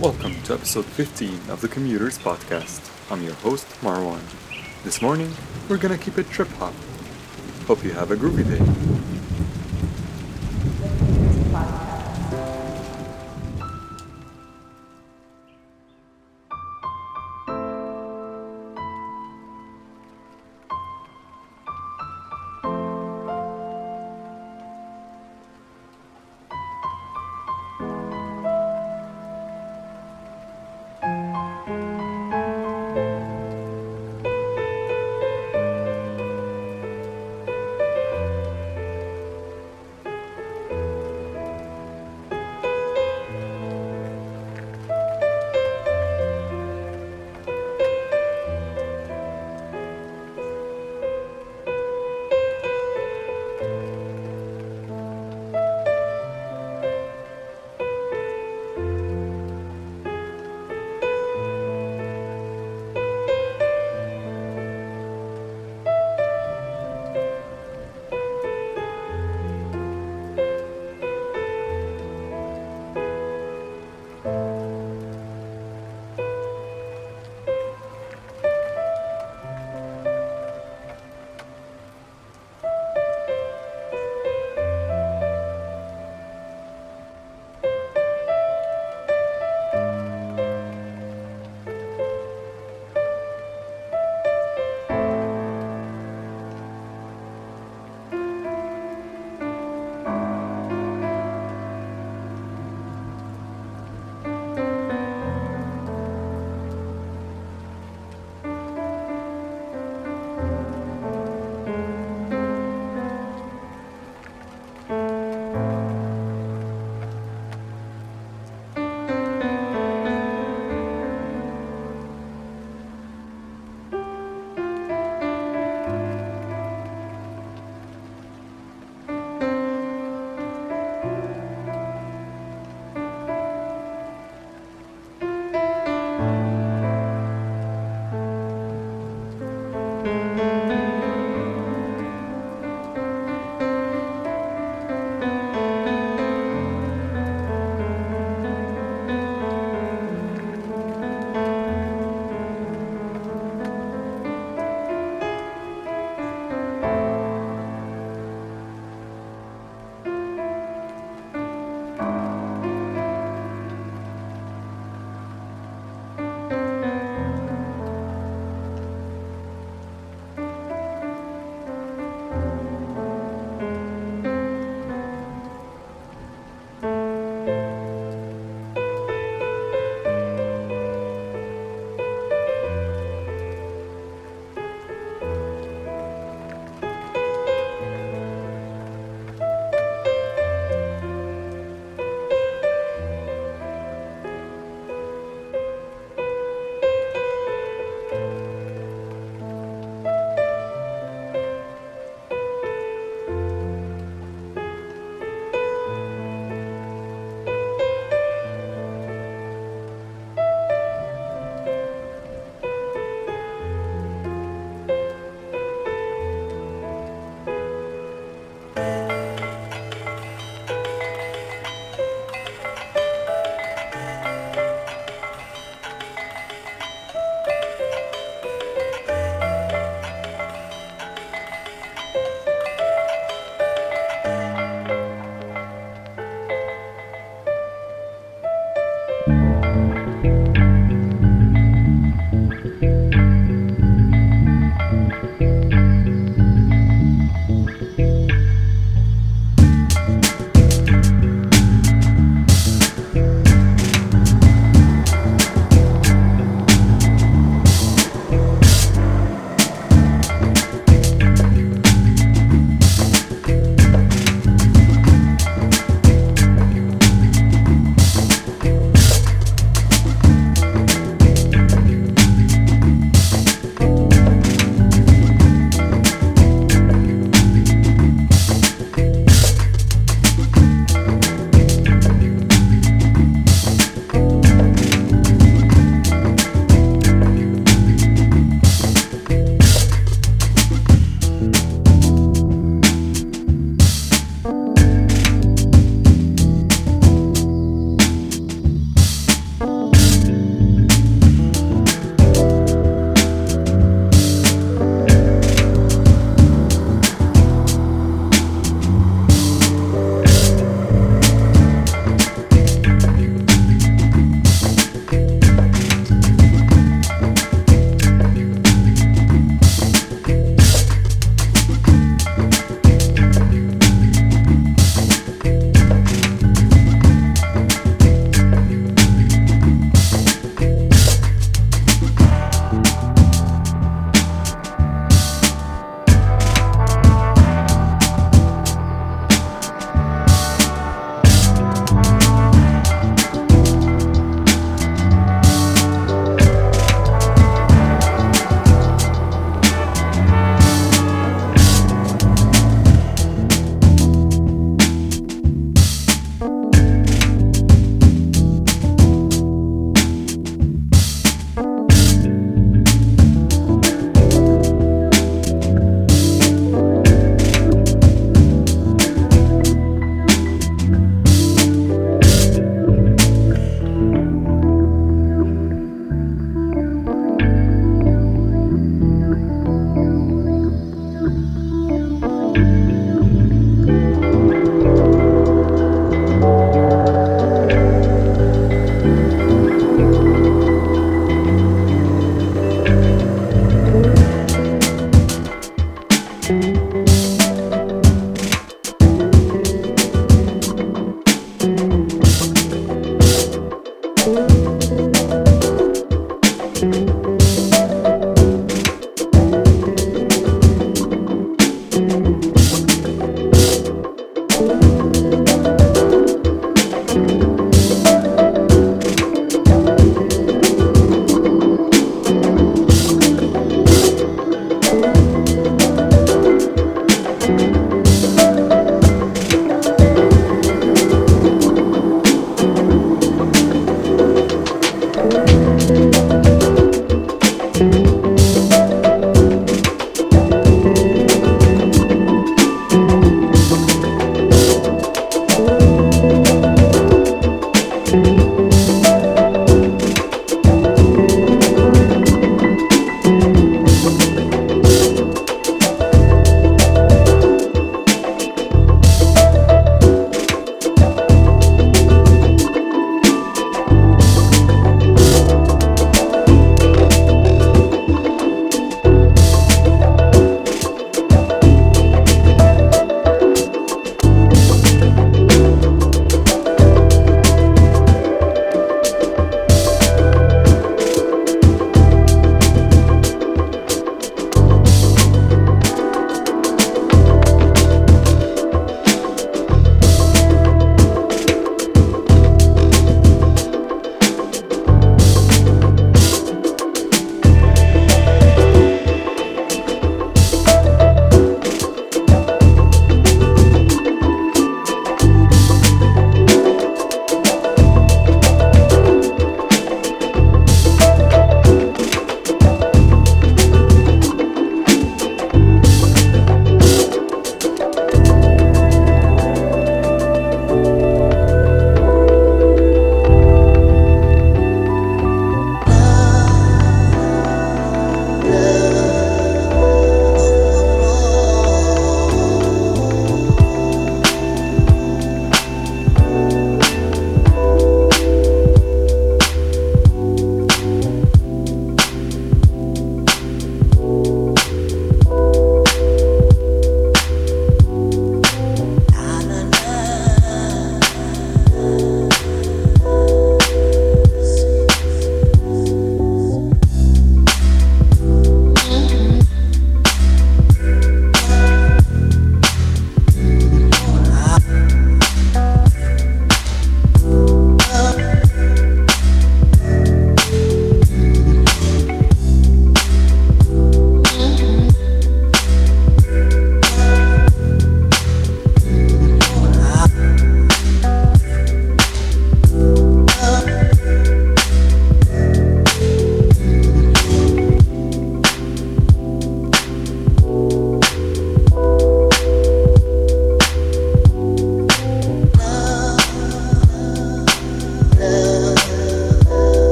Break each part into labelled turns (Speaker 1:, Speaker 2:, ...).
Speaker 1: Welcome to episode 15 of the Commuters Podcast. I'm your host, Marwan. This morning, we're gonna keep it trip hop. Hope you have a groovy day.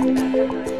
Speaker 1: Bye.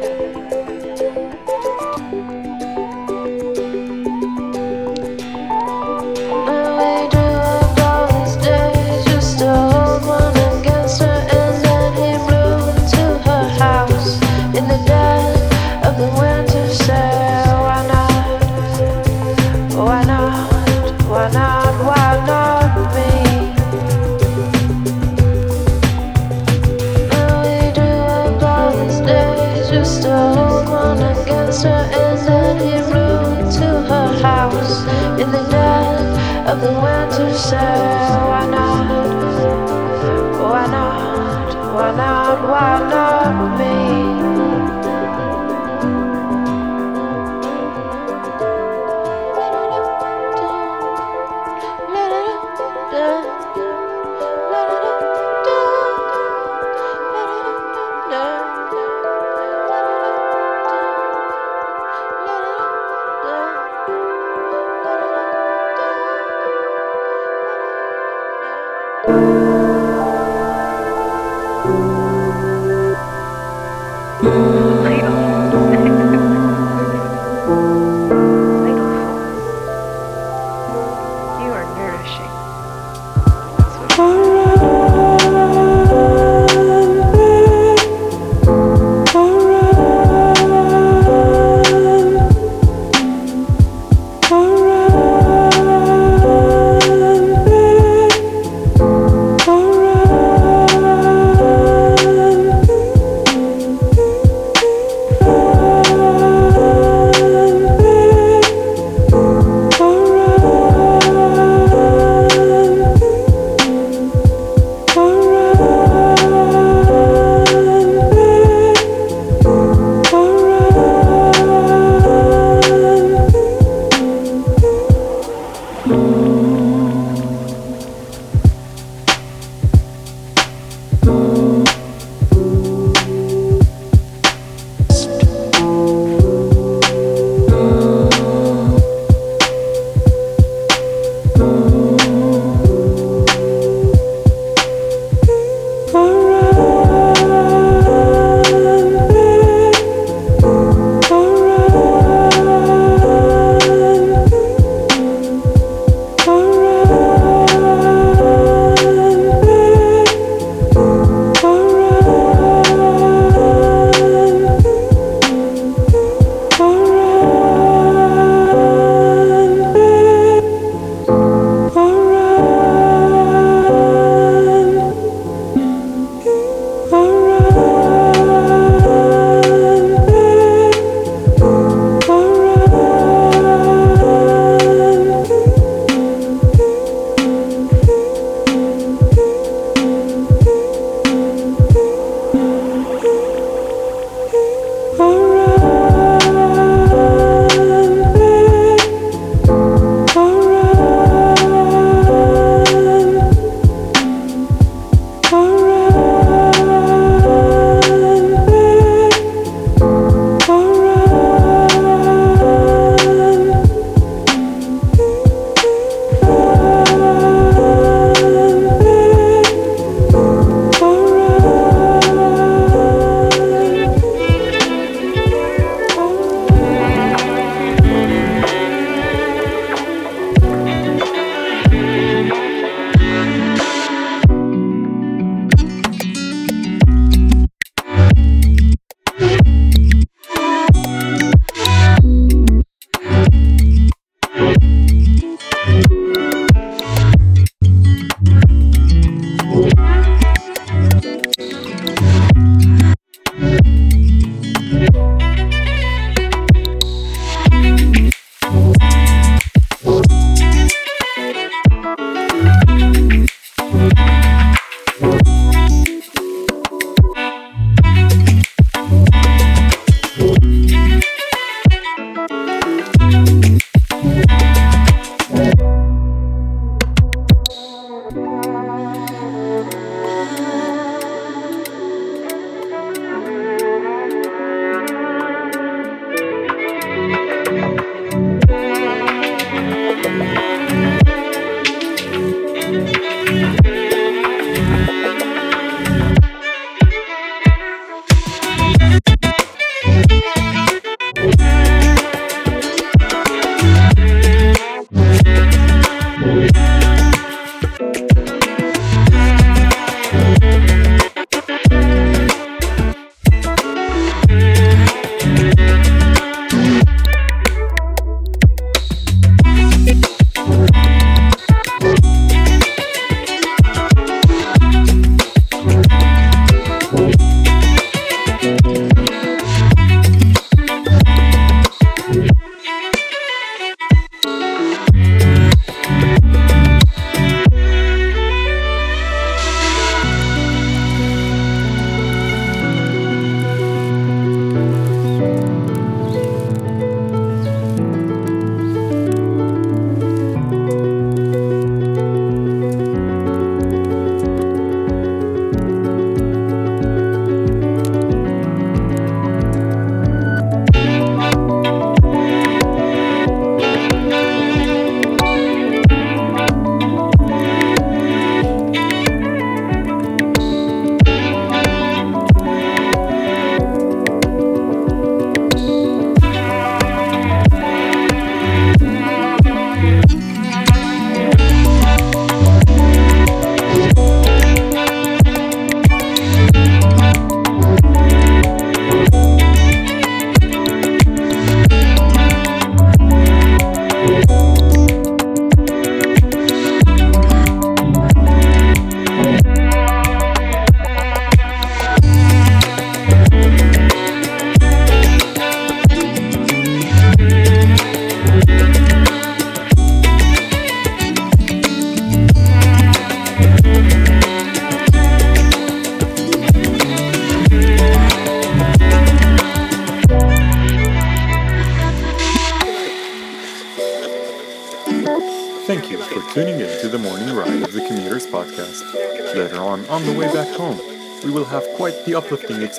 Speaker 1: the winter said, Why not? Why not? Why not? Why not?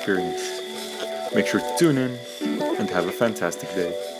Speaker 1: Make sure to tune in and have a fantastic day.